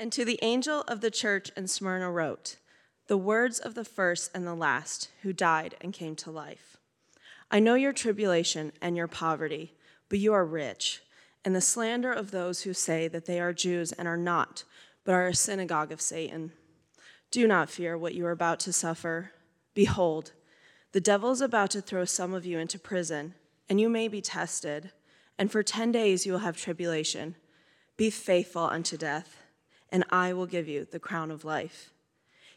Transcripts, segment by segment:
And to the angel of the church in Smyrna wrote, The words of the first and the last who died and came to life. I know your tribulation and your poverty, but you are rich, and the slander of those who say that they are Jews and are not, but are a synagogue of Satan. Do not fear what you are about to suffer. Behold, the devil is about to throw some of you into prison, and you may be tested, and for ten days you will have tribulation. Be faithful unto death and I will give you the crown of life.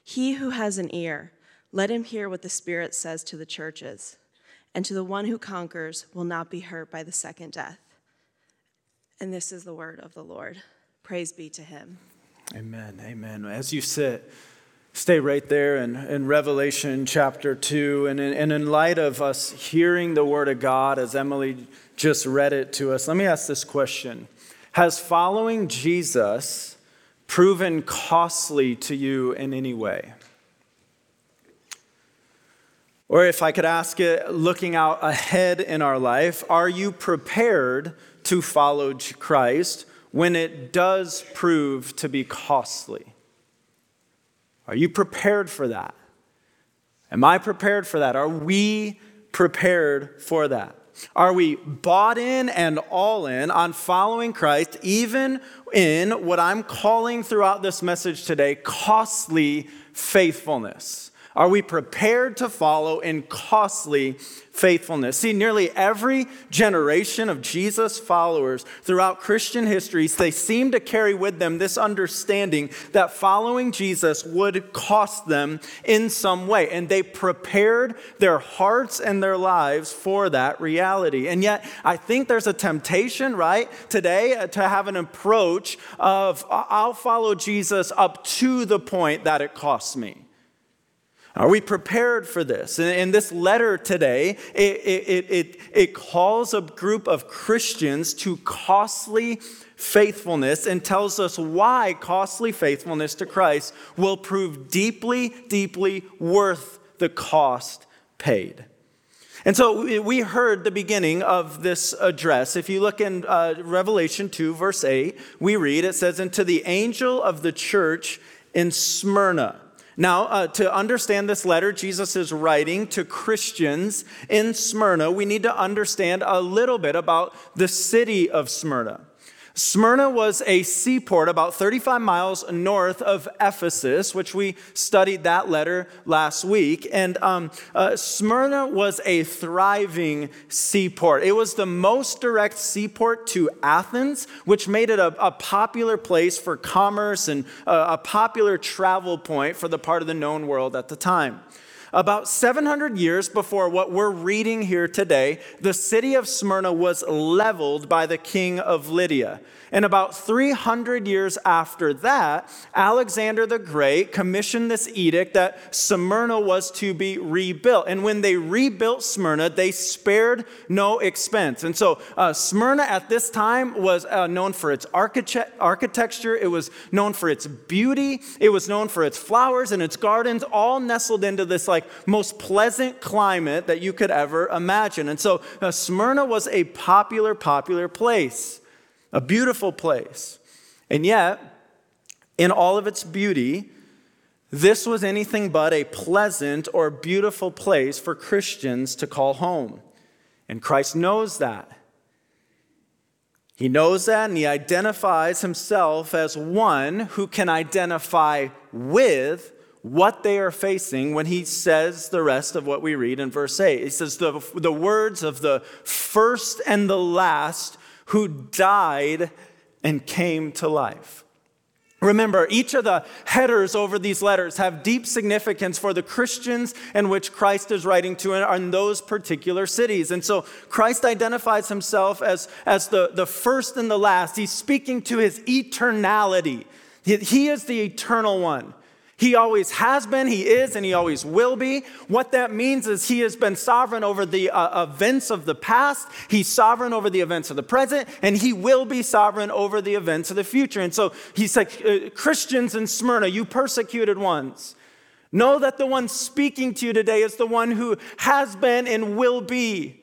He who has an ear, let him hear what the Spirit says to the churches. And to the one who conquers will not be hurt by the second death. And this is the word of the Lord. Praise be to him. Amen. Amen. As you sit, stay right there in, in Revelation chapter 2. And in, and in light of us hearing the word of God, as Emily just read it to us, let me ask this question Has following Jesus proven costly to you in any way? Or if I could ask it, looking out ahead in our life, are you prepared to follow Christ when it does prove to be costly? Are you prepared for that? Am I prepared for that? Are we prepared for that? Are we bought in and all in on following Christ, even in what I'm calling throughout this message today costly faithfulness? Are we prepared to follow in costly faithfulness? See, nearly every generation of Jesus followers throughout Christian history, they seem to carry with them this understanding that following Jesus would cost them in some way. And they prepared their hearts and their lives for that reality. And yet, I think there's a temptation, right, today uh, to have an approach of I'll follow Jesus up to the point that it costs me. Are we prepared for this? In this letter today, it, it, it, it, calls a group of Christians to costly faithfulness and tells us why costly faithfulness to Christ will prove deeply, deeply worth the cost paid. And so we heard the beginning of this address. If you look in uh, Revelation 2, verse 8, we read, it says, And to the angel of the church in Smyrna. Now, uh, to understand this letter, Jesus is writing to Christians in Smyrna. We need to understand a little bit about the city of Smyrna. Smyrna was a seaport about 35 miles north of Ephesus, which we studied that letter last week. And um, uh, Smyrna was a thriving seaport. It was the most direct seaport to Athens, which made it a, a popular place for commerce and uh, a popular travel point for the part of the known world at the time. About 700 years before what we're reading here today, the city of Smyrna was leveled by the king of Lydia. And about 300 years after that, Alexander the Great commissioned this edict that Smyrna was to be rebuilt. And when they rebuilt Smyrna, they spared no expense. And so uh, Smyrna at this time was uh, known for its architecture, it was known for its beauty, it was known for its flowers and its gardens, all nestled into this like most pleasant climate that you could ever imagine. And so uh, Smyrna was a popular, popular place a beautiful place. And yet, in all of its beauty, this was anything but a pleasant or beautiful place for Christians to call home. And Christ knows that. He knows that and he identifies himself as one who can identify with what they are facing when he says the rest of what we read in verse 8. He says, The, the words of the first and the last who died and came to life. Remember, each of the headers over these letters have deep significance for the Christians in which Christ is writing to in those particular cities. And so Christ identifies himself as, as the, the first and the last. He's speaking to his eternality. He, he is the eternal one. He always has been, he is, and he always will be. What that means is he has been sovereign over the uh, events of the past, he's sovereign over the events of the present, and he will be sovereign over the events of the future. And so he's like, uh, Christians in Smyrna, you persecuted ones. Know that the one speaking to you today is the one who has been and will be.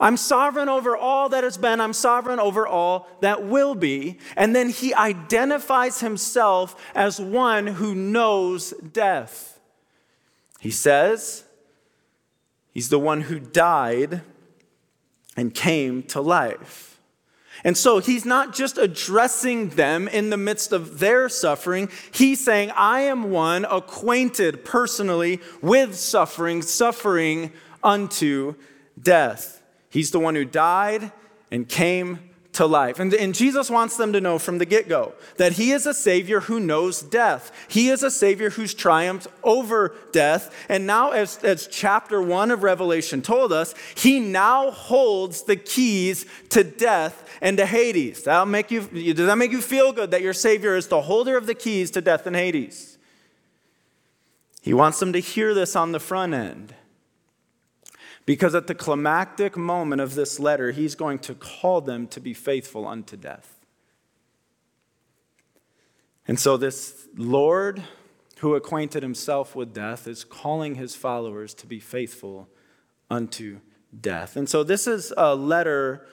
I'm sovereign over all that has been. I'm sovereign over all that will be. And then he identifies himself as one who knows death. He says, He's the one who died and came to life. And so he's not just addressing them in the midst of their suffering. He's saying, I am one acquainted personally with suffering, suffering unto death. He's the one who died and came to life. And, and Jesus wants them to know from the get go that He is a Savior who knows death. He is a Savior who's triumphed over death. And now, as, as chapter one of Revelation told us, He now holds the keys to death and to Hades. That'll make you, does that make you feel good that your Savior is the holder of the keys to death and Hades? He wants them to hear this on the front end. Because at the climactic moment of this letter, he's going to call them to be faithful unto death. And so, this Lord who acquainted himself with death is calling his followers to be faithful unto death. And so, this is a letter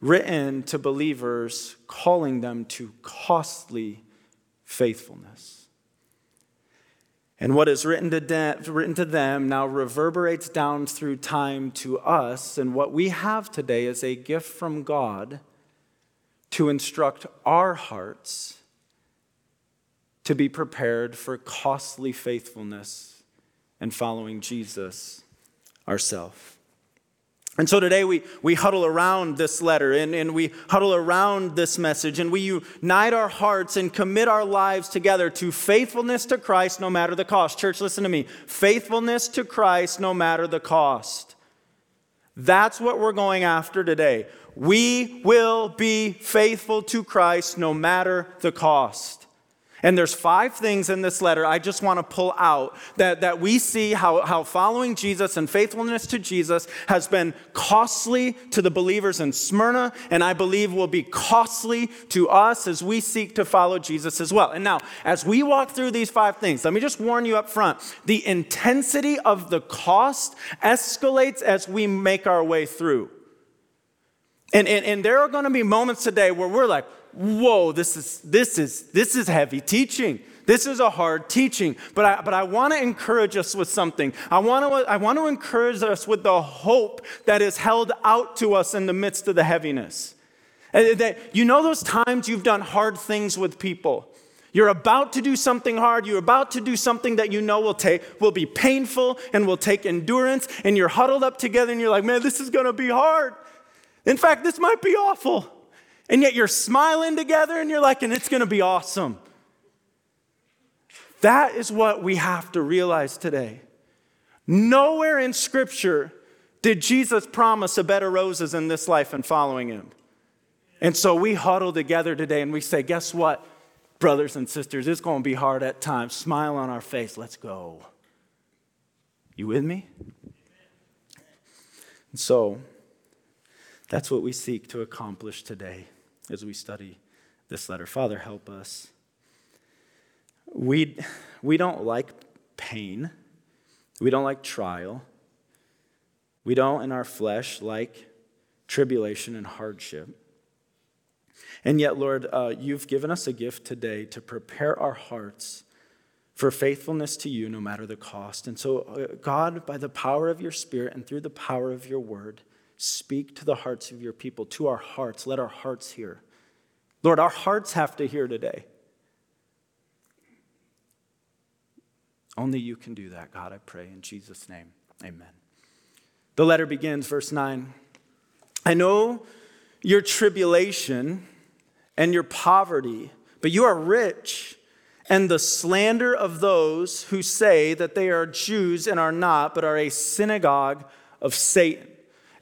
written to believers calling them to costly faithfulness. And what is written to, them, written to them now reverberates down through time to us. And what we have today is a gift from God to instruct our hearts to be prepared for costly faithfulness and following Jesus ourselves. And so today we, we huddle around this letter and, and we huddle around this message and we unite our hearts and commit our lives together to faithfulness to Christ no matter the cost. Church, listen to me. Faithfulness to Christ no matter the cost. That's what we're going after today. We will be faithful to Christ no matter the cost. And there's five things in this letter I just want to pull out that, that we see how, how following Jesus and faithfulness to Jesus has been costly to the believers in Smyrna, and I believe will be costly to us as we seek to follow Jesus as well. And now, as we walk through these five things, let me just warn you up front the intensity of the cost escalates as we make our way through. And, and, and there are going to be moments today where we're like, whoa, this is, this is, this is heavy teaching. This is a hard teaching, but I, but I want to encourage us with something. I want, to, I want to encourage us with the hope that is held out to us in the midst of the heaviness. And that, you know those times you've done hard things with people? You're about to do something hard. You're about to do something that you know will take will be painful and will take endurance. And you're huddled up together and you're like, man, this is going to be hard. In fact, this might be awful. And yet you're smiling together and you're like, and it's going to be awesome. That is what we have to realize today. Nowhere in Scripture did Jesus promise a of roses in this life and following him. And so we huddle together today and we say, guess what, brothers and sisters, it's going to be hard at times. Smile on our face, let's go. You with me? And so that's what we seek to accomplish today as we study this letter. Father, help us. We, we don't like pain, we don't like trial, we don't in our flesh like tribulation and hardship. And yet, Lord, uh, you've given us a gift today to prepare our hearts for faithfulness to you no matter the cost. And so, uh, God, by the power of your Spirit and through the power of your word, speak to the hearts of your people, to our hearts. Let our hearts hear. Lord, our hearts have to hear today. Only you can do that, God, I pray. In Jesus' name, amen. The letter begins, verse 9. I know your tribulation and your poverty, but you are rich, and the slander of those who say that they are Jews and are not, but are a synagogue of Satan.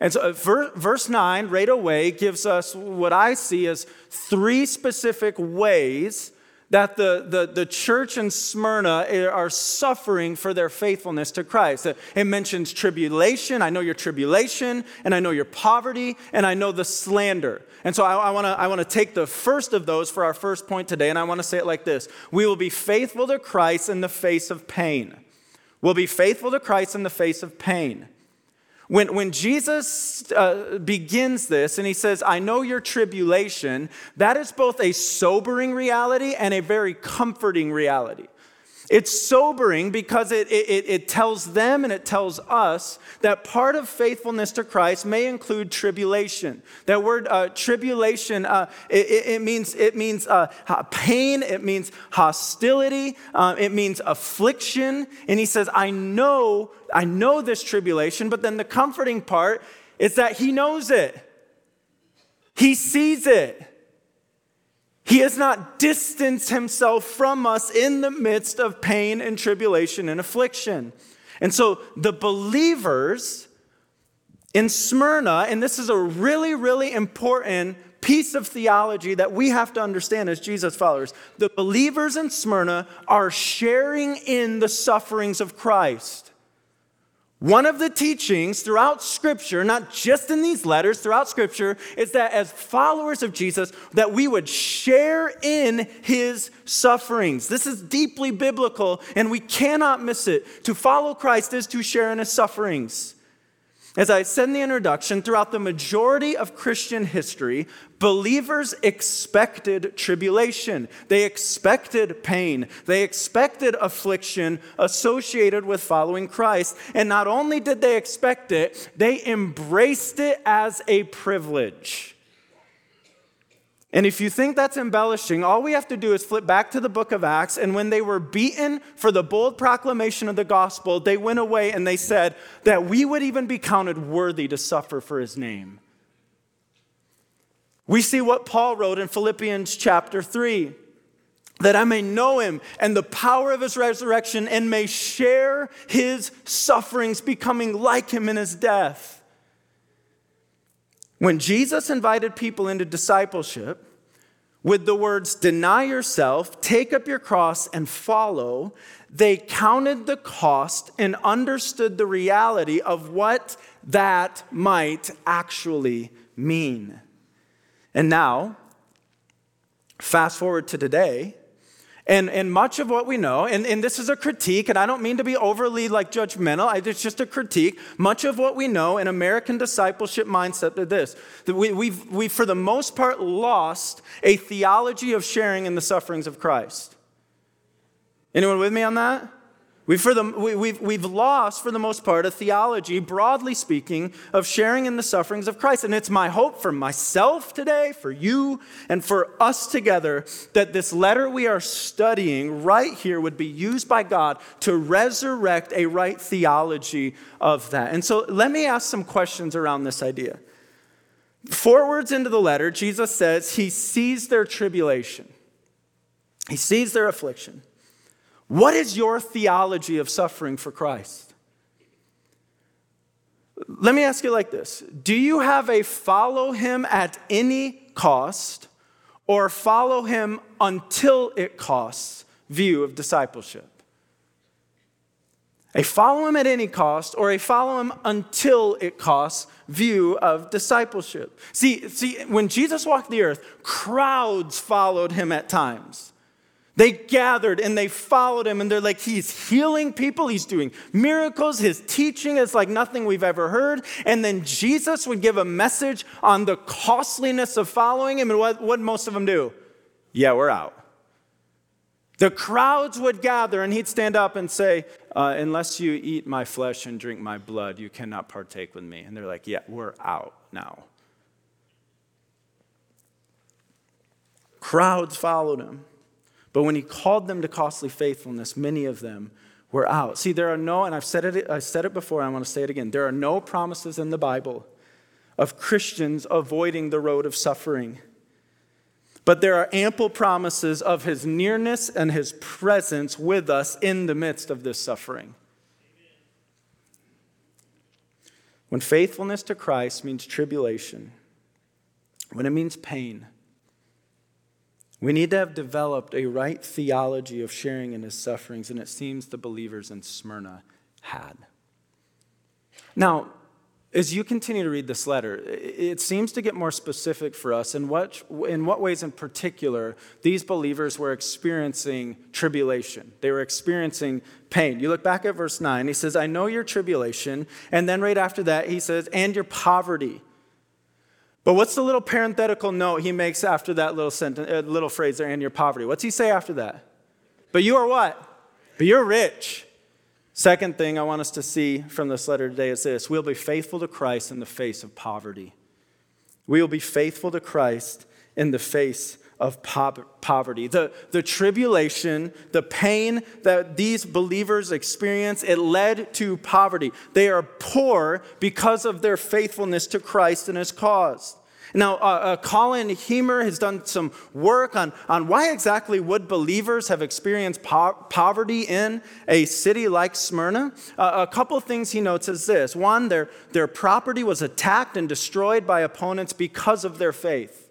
And so, uh, verse 9 right away gives us what I see as three specific ways that the, the, the church in Smyrna are suffering for their faithfulness to Christ. It mentions tribulation. I know your tribulation, and I know your poverty, and I know the slander. And so I, I want to I wanna take the first of those for our first point today, and I want to say it like this We will be faithful to Christ in the face of pain. We'll be faithful to Christ in the face of pain. When, when Jesus uh, begins this and he says, I know your tribulation, that is both a sobering reality and a very comforting reality. It's sobering because it, it, it, tells them and it tells us that part of faithfulness to Christ may include tribulation. That word uh, tribulation, uh, it, it, means, it means uh, pain, it means hostility, uh, it means affliction. And he says, I know, I know this tribulation, but then the comforting part is that he knows it. He sees it. He has not distanced himself from us in the midst of pain and tribulation and affliction. And so the believers in Smyrna, and this is a really, really important piece of theology that we have to understand as Jesus followers. The believers in Smyrna are sharing in the sufferings of Christ. One of the teachings throughout scripture, not just in these letters, throughout scripture, is that as followers of Jesus, that we would share in his sufferings. This is deeply biblical and we cannot miss it. To follow Christ is to share in his sufferings. As I said in the introduction, throughout the majority of Christian history, believers expected tribulation. They expected pain. They expected affliction associated with following Christ. And not only did they expect it, they embraced it as a privilege. And if you think that's embellishing, all we have to do is flip back to the book of Acts. And when they were beaten for the bold proclamation of the gospel, they went away and they said that we would even be counted worthy to suffer for his name. We see what Paul wrote in Philippians chapter 3 that I may know him and the power of his resurrection and may share his sufferings, becoming like him in his death. When Jesus invited people into discipleship, with the words, deny yourself, take up your cross, and follow, they counted the cost and understood the reality of what that might actually mean. And now, fast forward to today, and, and much of what we know, and, and this is a critique, and I don't mean to be overly like judgmental, it's just a critique. Much of what we know in American discipleship mindset is this that we, we've, we, for the most part, lost a theology of sharing in the sufferings of Christ. Anyone with me on that? We've, for the, we, we've, we've lost, for the most part, a theology, broadly speaking, of sharing in the sufferings of Christ. And it's my hope for myself today, for you, and for us together that this letter we are studying right here would be used by God to resurrect a right theology of that. And so let me ask some questions around this idea. Forwards into the letter, Jesus says he sees their tribulation, he sees their affliction. What is your theology of suffering for Christ? Let me ask you like this Do you have a follow him at any cost or follow him until it costs view of discipleship? A follow him at any cost or a follow him until it costs view of discipleship. See, see, when Jesus walked the earth, crowds followed him at times. They gathered and they followed him, and they're like, He's healing people, He's doing miracles, His teaching is like nothing we've ever heard. And then Jesus would give a message on the costliness of following Him, and what would most of them do? Yeah, we're out. The crowds would gather, and he'd stand up and say, uh, Unless you eat my flesh and drink my blood, you cannot partake with me. And they're like, Yeah, we're out now. Crowds followed him. But when he called them to costly faithfulness, many of them were out. See, there are no, and I've said it, I said it before, I want to say it again. There are no promises in the Bible of Christians avoiding the road of suffering. But there are ample promises of his nearness and his presence with us in the midst of this suffering. When faithfulness to Christ means tribulation, when it means pain, we need to have developed a right theology of sharing in his sufferings, and it seems the believers in Smyrna had. Now, as you continue to read this letter, it seems to get more specific for us in what, in what ways in particular these believers were experiencing tribulation. They were experiencing pain. You look back at verse 9, he says, I know your tribulation. And then right after that, he says, and your poverty. But what's the little parenthetical note he makes after that little sentence, uh, little phrase there, and your poverty? What's he say after that? But you are what? But you're rich. Second thing I want us to see from this letter today is this we'll be faithful to Christ in the face of poverty. We will be faithful to Christ in the face of poverty. The, the tribulation, the pain that these believers experience, it led to poverty. They are poor because of their faithfulness to Christ and his cause. Now, uh, uh, Colin Hemer has done some work on, on why exactly would believers have experienced po- poverty in a city like Smyrna. Uh, a couple things he notes is this one, their, their property was attacked and destroyed by opponents because of their faith.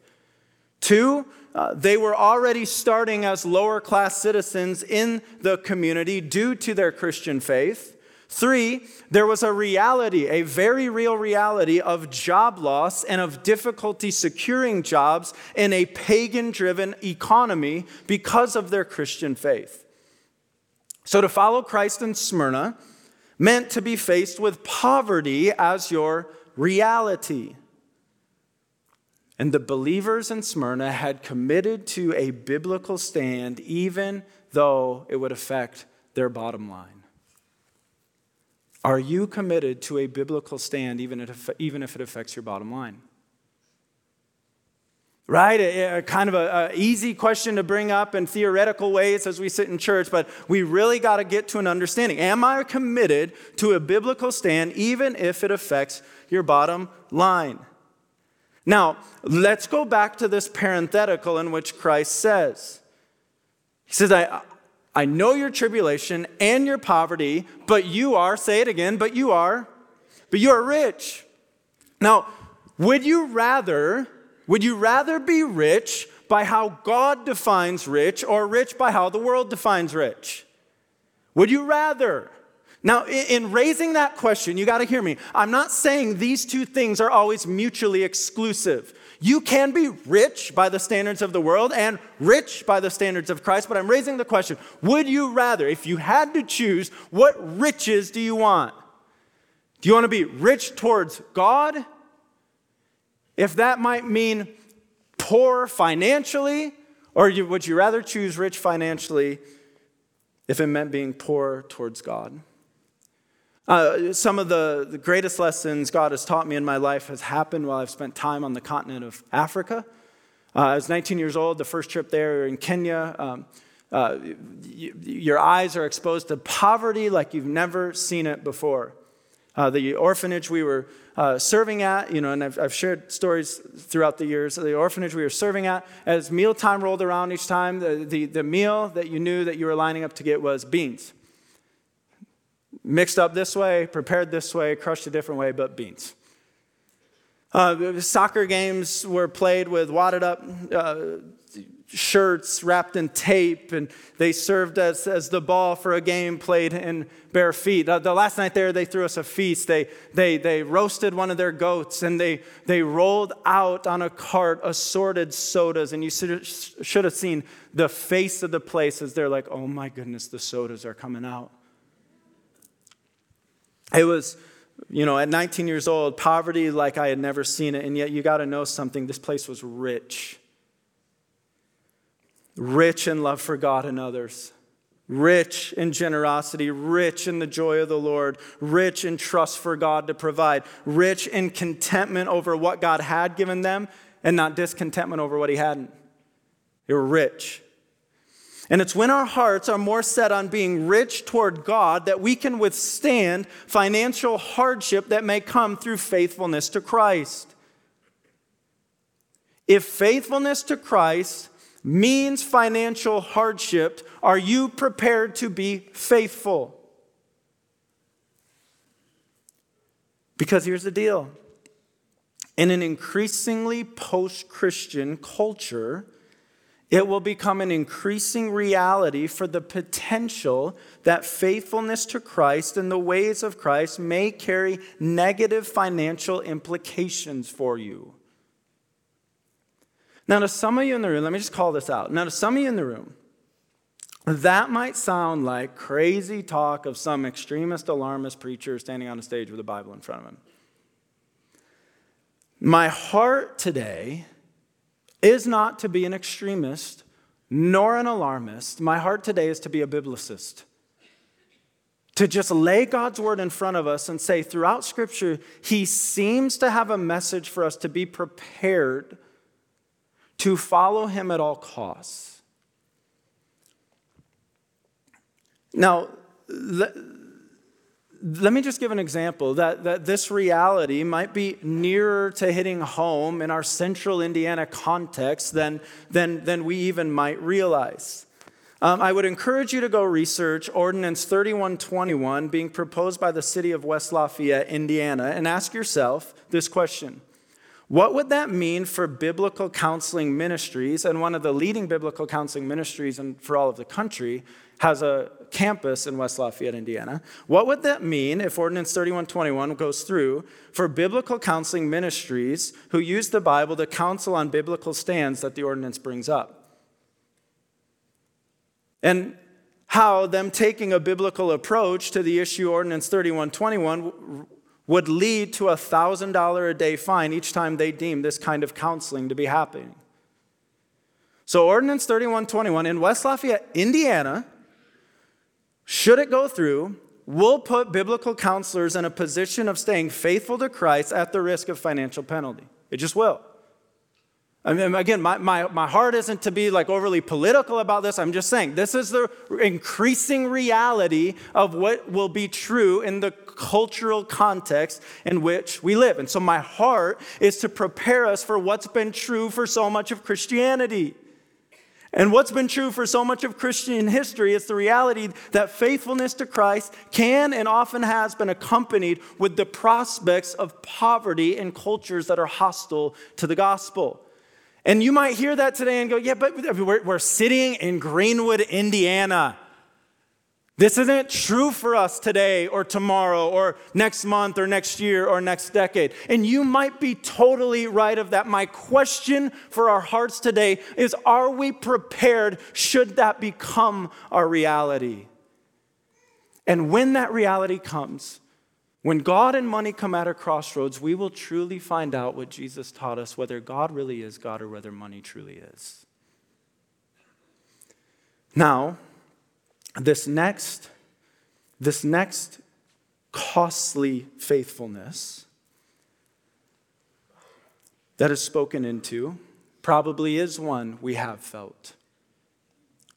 Two, uh, they were already starting as lower class citizens in the community due to their Christian faith. Three, there was a reality, a very real reality of job loss and of difficulty securing jobs in a pagan driven economy because of their Christian faith. So to follow Christ in Smyrna meant to be faced with poverty as your reality. And the believers in Smyrna had committed to a biblical stand, even though it would affect their bottom line. Are you committed to a biblical stand even if, it affects your bottom line? Right? A, a kind of an easy question to bring up in theoretical ways as we sit in church, but we really got to get to an understanding. Am I committed to a biblical stand even if it affects your bottom line? Now, let's go back to this parenthetical in which Christ says, He says, I, I know your tribulation and your poverty, but you are, say it again, but you are, but you are rich. Now, would you rather, would you rather be rich by how God defines rich or rich by how the world defines rich? Would you rather? Now, in raising that question, you got to hear me. I'm not saying these two things are always mutually exclusive. You can be rich by the standards of the world and rich by the standards of Christ, but I'm raising the question would you rather, if you had to choose, what riches do you want? Do you want to be rich towards God? If that might mean poor financially, or would you rather choose rich financially if it meant being poor towards God? Uh, some of the, the greatest lessons God has taught me in my life has happened while I've spent time on the continent of Africa. Uh, I was 19 years old, the first trip there in Kenya. Um, uh, your eyes are exposed to poverty like you've never seen it before. Uh, the orphanage we were uh, serving at, you know, and I've, I've, shared stories throughout the years. The orphanage we were serving at, as mealtime rolled around each time, the, the, the meal that you knew that you were lining up to get was beans mixed up this way, prepared this way, crushed a different way, but beans. Uh, soccer games were played with wadded up uh, shirts wrapped in tape, and they served as, as the ball for a game played in bare feet. Uh, the last night there, they threw us a feast. They, they, they roasted one of their goats, and they, they rolled out on a cart assorted sodas, and you should have seen the face of the place as they're like, oh my goodness, the sodas are coming out. It was, you know, at 19 years old, poverty like I had never seen it. And yet, you got to know something this place was rich. Rich in love for God and others, rich in generosity, rich in the joy of the Lord, rich in trust for God to provide, rich in contentment over what God had given them and not discontentment over what He hadn't. They were rich. And it's when our hearts are more set on being rich toward God that we can withstand financial hardship that may come through faithfulness to Christ. If faithfulness to Christ means financial hardship, are you prepared to be faithful? Because here's the deal in an increasingly post Christian culture, it will become an increasing reality for the potential that faithfulness to Christ and the ways of Christ may carry negative financial implications for you. Now, to some of you in the room, let me just call this out. Now, to some of you in the room, that might sound like crazy talk of some extremist, alarmist preacher standing on a stage with a Bible in front of him. My heart today is not to be an extremist nor an alarmist. My heart today is to be a biblicist. To just lay God's word in front of us and say, throughout Scripture, He seems to have a message for us to be prepared to follow Him at all costs. Now, let me just give an example that, that this reality might be nearer to hitting home in our central Indiana context than, than, than we even might realize. Um, I would encourage you to go research Ordinance 3121 being proposed by the city of West Lafayette, Indiana, and ask yourself this question What would that mean for biblical counseling ministries? And one of the leading biblical counseling ministries in, for all of the country has a campus in West Lafayette, Indiana. What would that mean if Ordinance 3121 goes through for biblical counseling ministries who use the Bible to counsel on biblical stands that the ordinance brings up? And how them taking a biblical approach to the issue Ordinance 3121 would lead to a $1,000 a day fine each time they deem this kind of counseling to be happening. So, Ordinance 3121 in West Lafayette, Indiana, should it go through, we'll put biblical counselors in a position of staying faithful to Christ at the risk of financial penalty. It just will. I mean, again, my, my, my heart isn't to be like overly political about this. I'm just saying this is the increasing reality of what will be true in the cultural context in which we live. And so my heart is to prepare us for what's been true for so much of Christianity. And what's been true for so much of Christian history is the reality that faithfulness to Christ can and often has been accompanied with the prospects of poverty in cultures that are hostile to the gospel. And you might hear that today and go, yeah, but we're, we're sitting in Greenwood, Indiana. This isn't true for us today or tomorrow or next month or next year or next decade. And you might be totally right of that. My question for our hearts today is are we prepared should that become our reality? And when that reality comes, when God and money come at a crossroads, we will truly find out what Jesus taught us whether God really is God or whether money truly is. Now, this next, this next costly faithfulness that is spoken into probably is one we have felt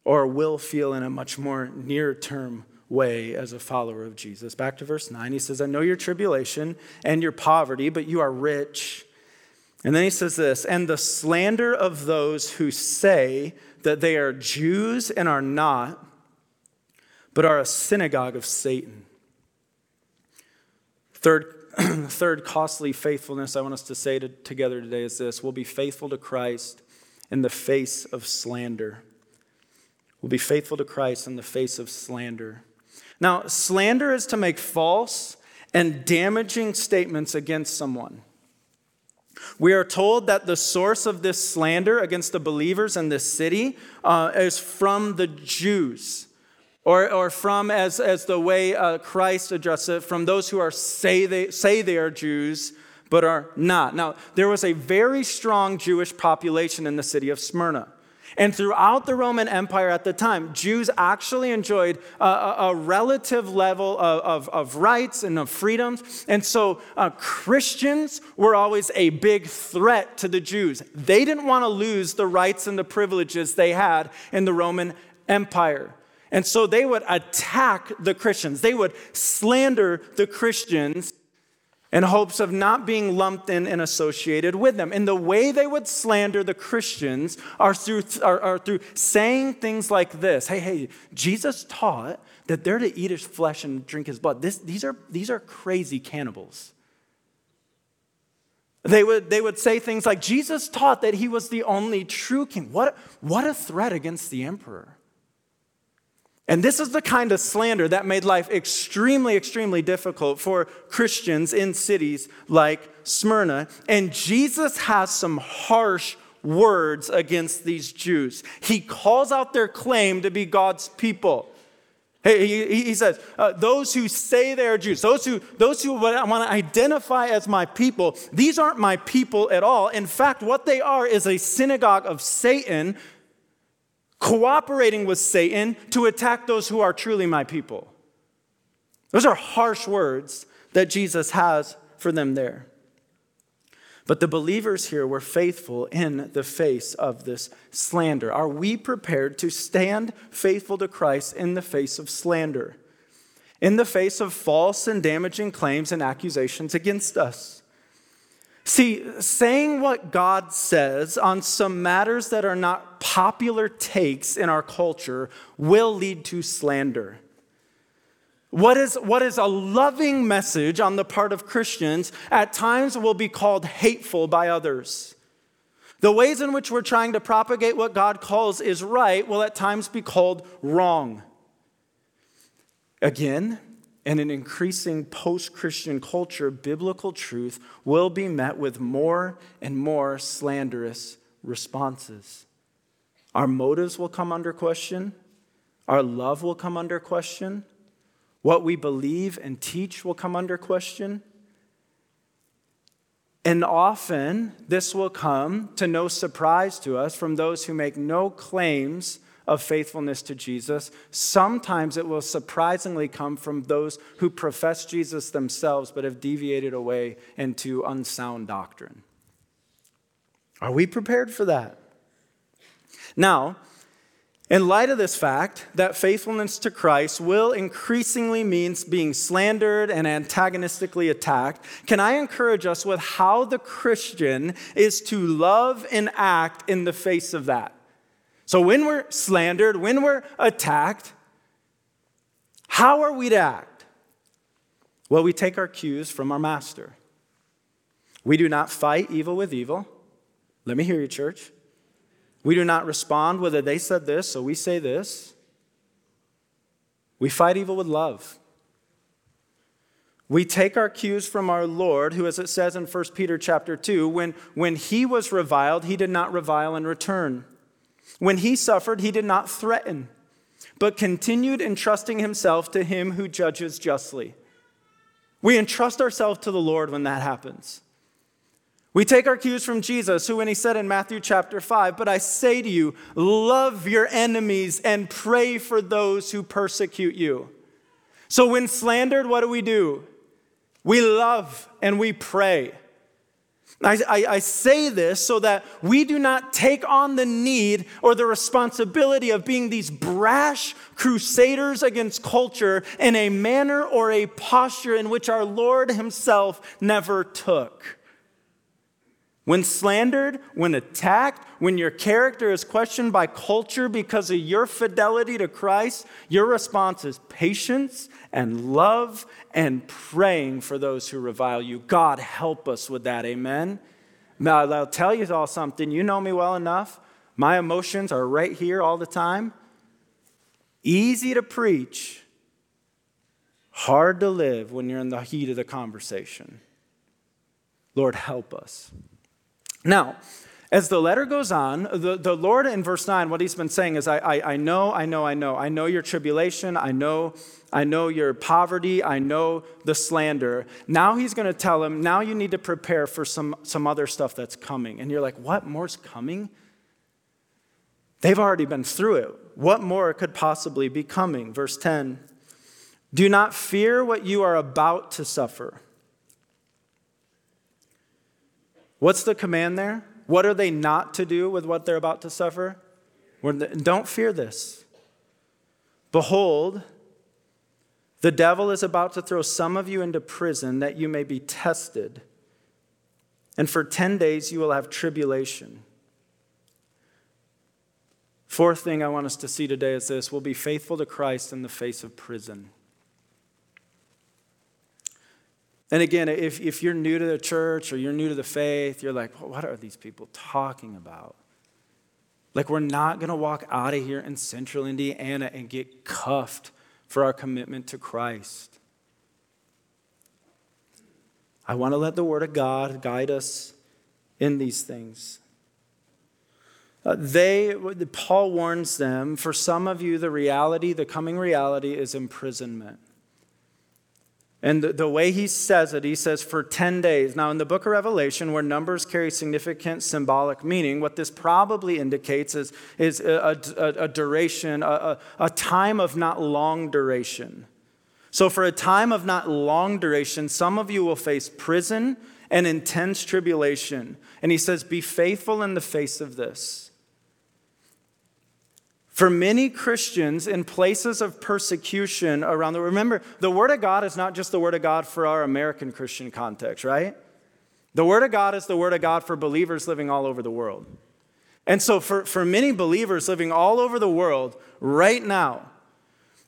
or will feel in a much more near term way as a follower of Jesus. Back to verse 9, he says, I know your tribulation and your poverty, but you are rich. And then he says this, and the slander of those who say that they are Jews and are not but are a synagogue of Satan. Third, third costly faithfulness I want us to say to, together today is this we'll be faithful to Christ in the face of slander. We'll be faithful to Christ in the face of slander. Now, slander is to make false and damaging statements against someone. We are told that the source of this slander against the believers in this city uh, is from the Jews. Or, or from, as, as the way uh, Christ addressed it, from those who are say they, say they are Jews, but are not. Now, there was a very strong Jewish population in the city of Smyrna. And throughout the Roman Empire at the time, Jews actually enjoyed a, a, relative level of, of, of, rights and of freedoms. And so uh, Christians were always a big threat to the Jews. They didn't want to lose the rights and the privileges they had in the Roman Empire. And so they would attack the Christians. They would slander the Christians in hopes of not being lumped in and associated with them. And the way they would slander the Christians are through, are, are through saying things like this Hey, hey, Jesus taught that they're to eat his flesh and drink his blood. This, these, are, these are crazy cannibals. They would, they would say things like, Jesus taught that he was the only true king. What, what a threat against the emperor. And this is the kind of slander that made life extremely, extremely difficult for Christians in cities like Smyrna. And Jesus has some harsh words against these Jews. He calls out their claim to be God's people. He, he says, uh, those who say they are Jews, those who, those who want to identify as my people, these aren't my people at all. In fact, what they are is a synagogue of Satan cooperating with Satan to attack those who are truly my people. Those are harsh words that Jesus has for them there. But the believers here were faithful in the face of this slander. Are we prepared to stand faithful to Christ in the face of slander? In the face of false and damaging claims and accusations against us? See, saying what God says on some matters that are not popular takes in our culture will lead to slander. What is, what is a loving message on the part of Christians at times will be called hateful by others. The ways in which we're trying to propagate what God calls is right will at times be called wrong. Again, in an increasing post Christian culture, biblical truth will be met with more and more slanderous responses. Our motives will come under question, our love will come under question. What we believe and teach will come under question. And often, this will come to no surprise to us from those who make no claims of faithfulness to Jesus. Sometimes it will surprisingly come from those who profess Jesus themselves but have deviated away into unsound doctrine. Are we prepared for that? Now, in light of this fact that faithfulness to Christ will increasingly mean being slandered and antagonistically attacked, can I encourage us with how the Christian is to love and act in the face of that? So, when we're slandered, when we're attacked, how are we to act? Well, we take our cues from our master. We do not fight evil with evil. Let me hear you, church. We do not respond whether they said this, so we say this. We fight evil with love. We take our cues from our Lord, who, as it says in 1 Peter chapter 2, when, when he was reviled, he did not revile in return. When he suffered, he did not threaten, but continued entrusting himself to him who judges justly. We entrust ourselves to the Lord when that happens. We take our cues from Jesus, who, when he said in Matthew chapter 5, But I say to you, love your enemies and pray for those who persecute you. So, when slandered, what do we do? We love and we pray. I, I, I, say this so that we do not take on the need or the responsibility of being these brash crusaders against culture in a manner or a posture in which our Lord Himself never took. When slandered, when attacked, when your character is questioned by culture because of your fidelity to Christ, your response is patience and love and praying for those who revile you. God, help us with that. Amen. Now, I'll tell you all something. You know me well enough. My emotions are right here all the time. Easy to preach, hard to live when you're in the heat of the conversation. Lord, help us. Now, as the letter goes on, the, the Lord in verse 9, what he's been saying is, I, I, I know, I know, I know. I know your tribulation. I know, I know your poverty. I know the slander. Now he's going to tell him, now you need to prepare for some, some other stuff that's coming. And you're like, what more's coming? They've already been through it. What more could possibly be coming? Verse 10 Do not fear what you are about to suffer. What's the command there? What are they not to do with what they're about to suffer? Don't fear this. Behold, the devil is about to throw some of you into prison that you may be tested. And for 10 days you will have tribulation. Fourth thing I want us to see today is this we'll be faithful to Christ in the face of prison. And again, if, if you're new to the church or you're new to the faith, you're like, what are these people talking about? Like, we're not going to walk out of here in central Indiana and get cuffed for our commitment to Christ. I want to let the Word of God guide us in these things. Uh, they, Paul warns them, for some of you, the reality, the coming reality is imprisonment. And the, way he says it, he says for 10 days. Now, in the book of Revelation, where numbers carry significant symbolic meaning, what this probably indicates is, is a, a, a duration, a, a time of not long duration. So, for a time of not long duration, some of you will face prison and intense tribulation. And he says, Be faithful in the face of this. For many Christians in places of persecution around the world, remember, the Word of God is not just the Word of God for our American Christian context, right? The Word of God is the Word of God for believers living all over the world. And so, for, for many believers living all over the world right now,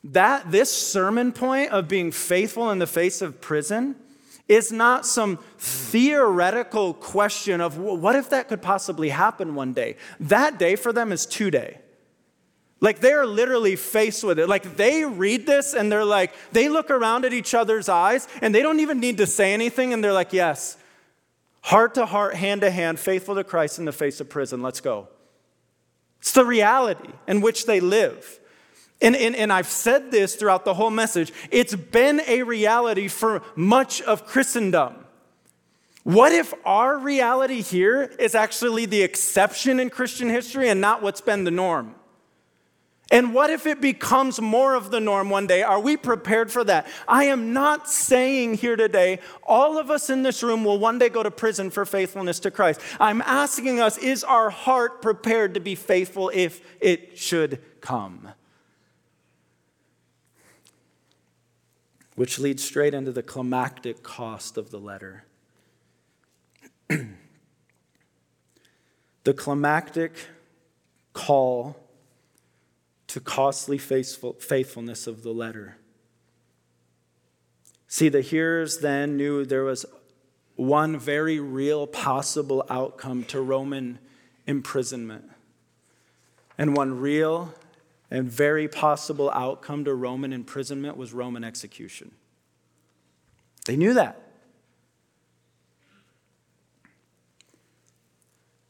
that this sermon point of being faithful in the face of prison is not some theoretical question of what if that could possibly happen one day. That day for them is today. Like they're literally faced with it. Like they read this and they're like, they look around at each other's eyes and they don't even need to say anything and they're like, yes, heart to heart, hand to hand, faithful to Christ in the face of prison. Let's go. It's the reality in which they live. And, and, and I've said this throughout the whole message. It's been a reality for much of Christendom. What if our reality here is actually the exception in Christian history and not what's been the norm? And what if it becomes more of the norm one day? Are we prepared for that? I am not saying here today, all of us in this room will one day go to prison for faithfulness to Christ. I'm asking us, is our heart prepared to be faithful if it should come? Which leads straight into the climactic cost of the letter. the climactic call to costly faithful, faithfulness of the letter. See, the hearers then knew there was one very real possible outcome to Roman imprisonment. And one real and very possible outcome to Roman imprisonment was Roman execution. They knew that.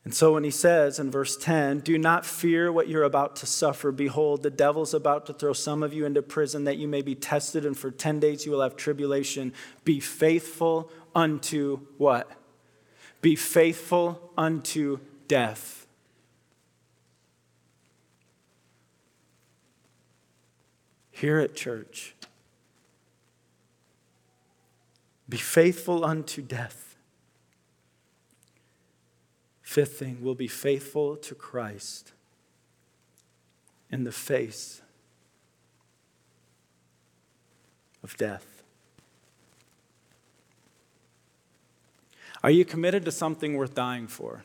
And so when he says in verse 10, Do not fear what you're about to suffer. Behold, the devil's about to throw some of you into prison that you may be tested, and for 10 days you will have tribulation. Be faithful unto what? Be faithful unto death. Here at church, be faithful unto death. Fifth thing, we'll be faithful to Christ in the face of death. Are you committed to something worth dying for?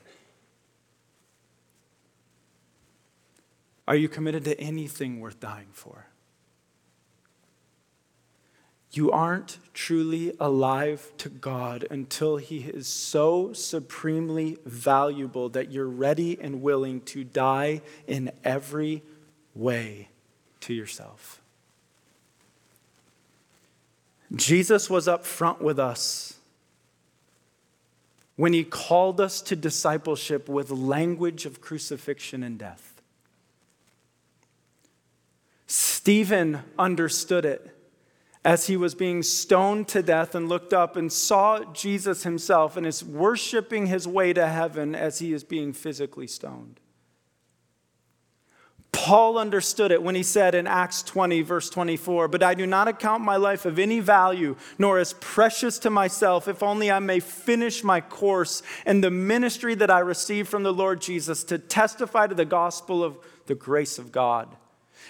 Are you committed to anything worth dying for? You aren't truly alive to God until He is so supremely valuable that you're ready and willing to die in every way to yourself. Jesus was up front with us when He called us to discipleship with language of crucifixion and death. Stephen understood it as he was being stoned to death and looked up and saw Jesus himself and is worshiping his way to heaven as he is being physically stoned. Paul understood it when he said in Acts 20, verse 24, But I do not account my life of any value, nor as precious to myself, if only I may finish my course and the ministry that I received from the Lord Jesus to testify to the gospel of the grace of God.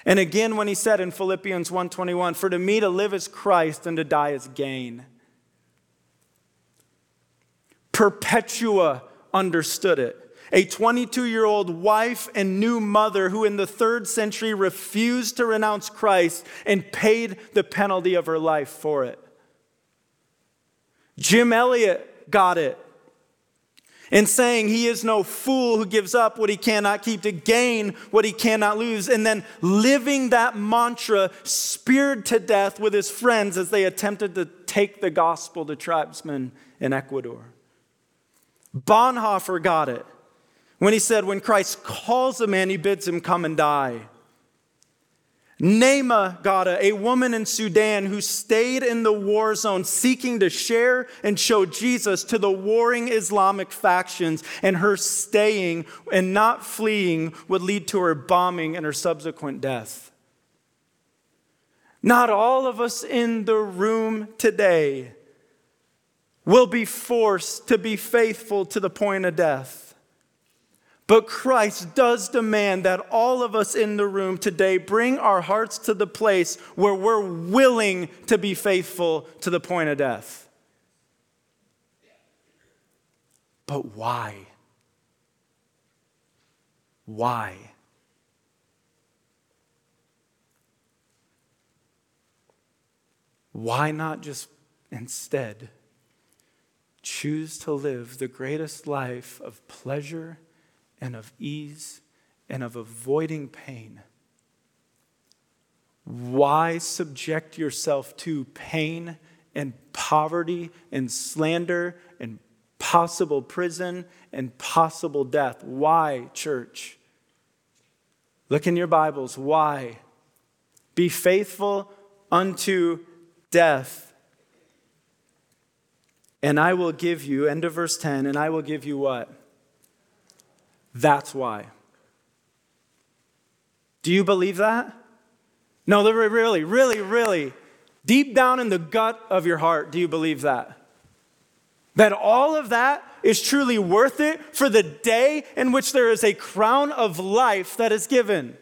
And again when he said in Philippians 1:21, "For to me to live is Christ and to die is gain." Perpetua understood it. A 22 year old wife and new mother who in the third century refused to renounce Christ and paid the penalty of her life for it. Jim Elliot got it in saying he is no fool who gives up what he cannot keep to gain what he cannot lose, and then living that mantra, speared to death with his friends as they attempted to take the gospel to tribesmen in Ecuador. Bonhoeffer got it when he said, When Christ calls a man, he bids him come and die. Naima Gada, a woman in Sudan who stayed in the war zone seeking to share and show Jesus to the warring Islamic factions, and her staying and not fleeing would lead to her bombing and her subsequent death. Not all of us in the room today will be forced to be faithful to the point of death. But Christ does demand that all of us in the room today bring our hearts to the place where we're willing to be faithful to the point of death. But why? Why? Why not just instead choose to live the greatest life of pleasure? And of ease and of avoiding pain. Why subject yourself to pain and poverty and slander and possible prison and possible death? Why, church? Look in your Bibles. Why? Be faithful unto death. And I will give you, end of verse 10, and I will give you what? That's why. Do you believe that? No, really, really, really. Deep down in the gut of your heart, do you believe that? That all of that is truly worth it for the day in which there is a crown of life that is given.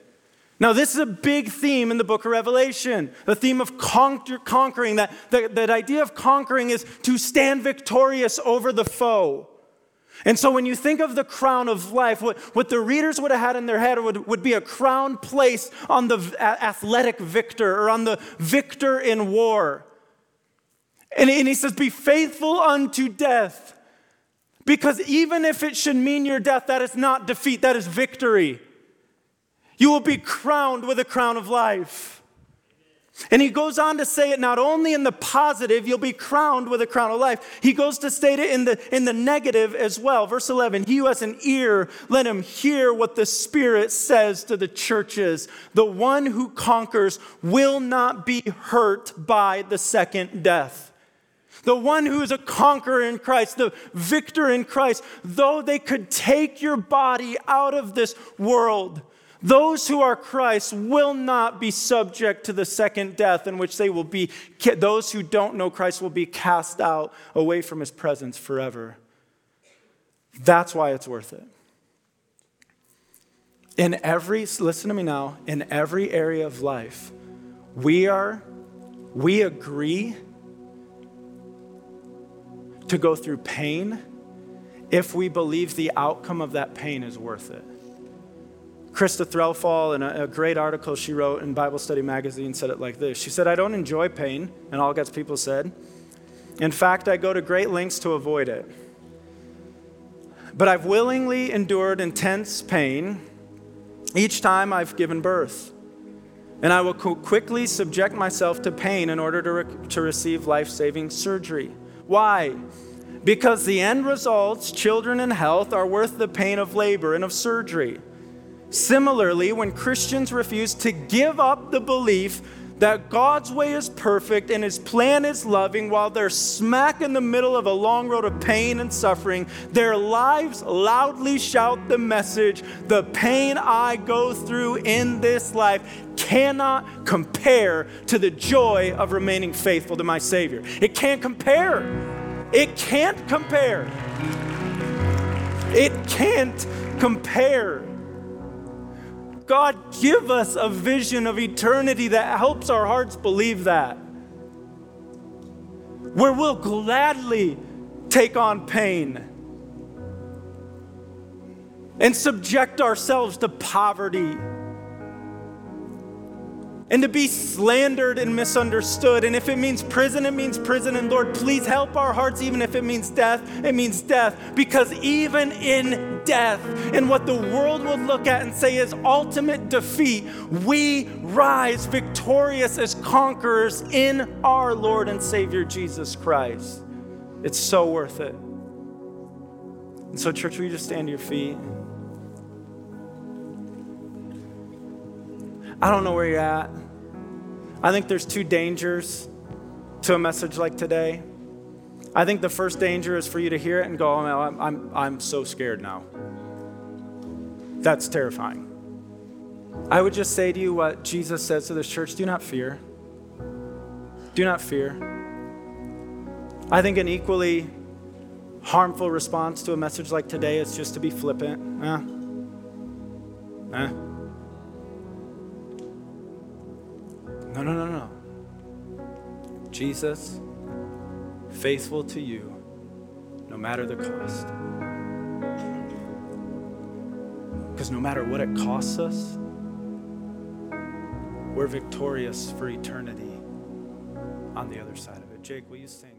Now, this is a big theme in the book of Revelation the theme of conquer- conquering. That, that, that idea of conquering is to stand victorious over the foe. And so when you think of the crown of life, what, what the readers would have had in their head would, would be a crown placed on the athletic victor or on the victor in war. And, and he says, Be faithful unto death. Because even if it should mean your death, that is not defeat, that is victory. You will be crowned with a crown of life. And he goes on to say it not only in the positive, you'll be crowned with a crown of life. He goes to state it in the, in the negative as well. Verse 11 He who has an ear, let him hear what the Spirit says to the churches. The one who conquers will not be hurt by the second death. The one who is a conqueror in Christ, the victor in Christ, though they could take your body out of this world those who are Christ will not be subject to the second death, in which they will be, those who don't know Christ will be cast out away from his presence forever. That's why it's worth it. In every, listen to me now, in every area of life, we are, we agree to go through pain if we believe the outcome of that pain is worth it. Krista Threlfall, in a, a, great article she wrote in Bible Study Magazine, said it like this She said, I don't enjoy pain, and all God's people said. In fact, I go to great lengths to avoid it. But I've willingly endured intense pain each time I've given birth. And I will quickly subject myself to pain in order to, re- to receive life saving surgery. Why? Because the end results, children and health, are worth the pain of labor and of surgery. Similarly, when Christians refuse to give up the belief that God's way is perfect and His plan is loving while they're smack in the middle of a long road of pain and suffering, their lives loudly shout the message the pain I go through in this life cannot compare to the joy of remaining faithful to my Savior. It can't compare. It can't compare. It can't compare. God, give us a vision of eternity that helps our hearts believe that. Where we'll gladly take on pain and subject ourselves to poverty and to be slandered and misunderstood. And if it means prison, it means prison. And Lord, please help our hearts, even if it means death, it means death. Because even in death and what the world will look at and say is ultimate defeat, we rise victorious as conquerors in our Lord and Savior Jesus Christ. It's so worth it. And so, church, will you just stand to your feet? I don't know where you're at. I think there's two dangers to a message like today. I think the first danger is for you to hear it and go, oh, I'm, I'm, I'm so scared now. That's terrifying. I would just say to you what Jesus says to this church do not fear. Do not fear. I think an equally harmful response to a message like today is just to be flippant. Eh. Eh. No, no, no, no. Jesus, faithful to you, no matter the cost. Because no matter what it costs us, we're victorious for eternity on the other side of it. Jake, will you sing?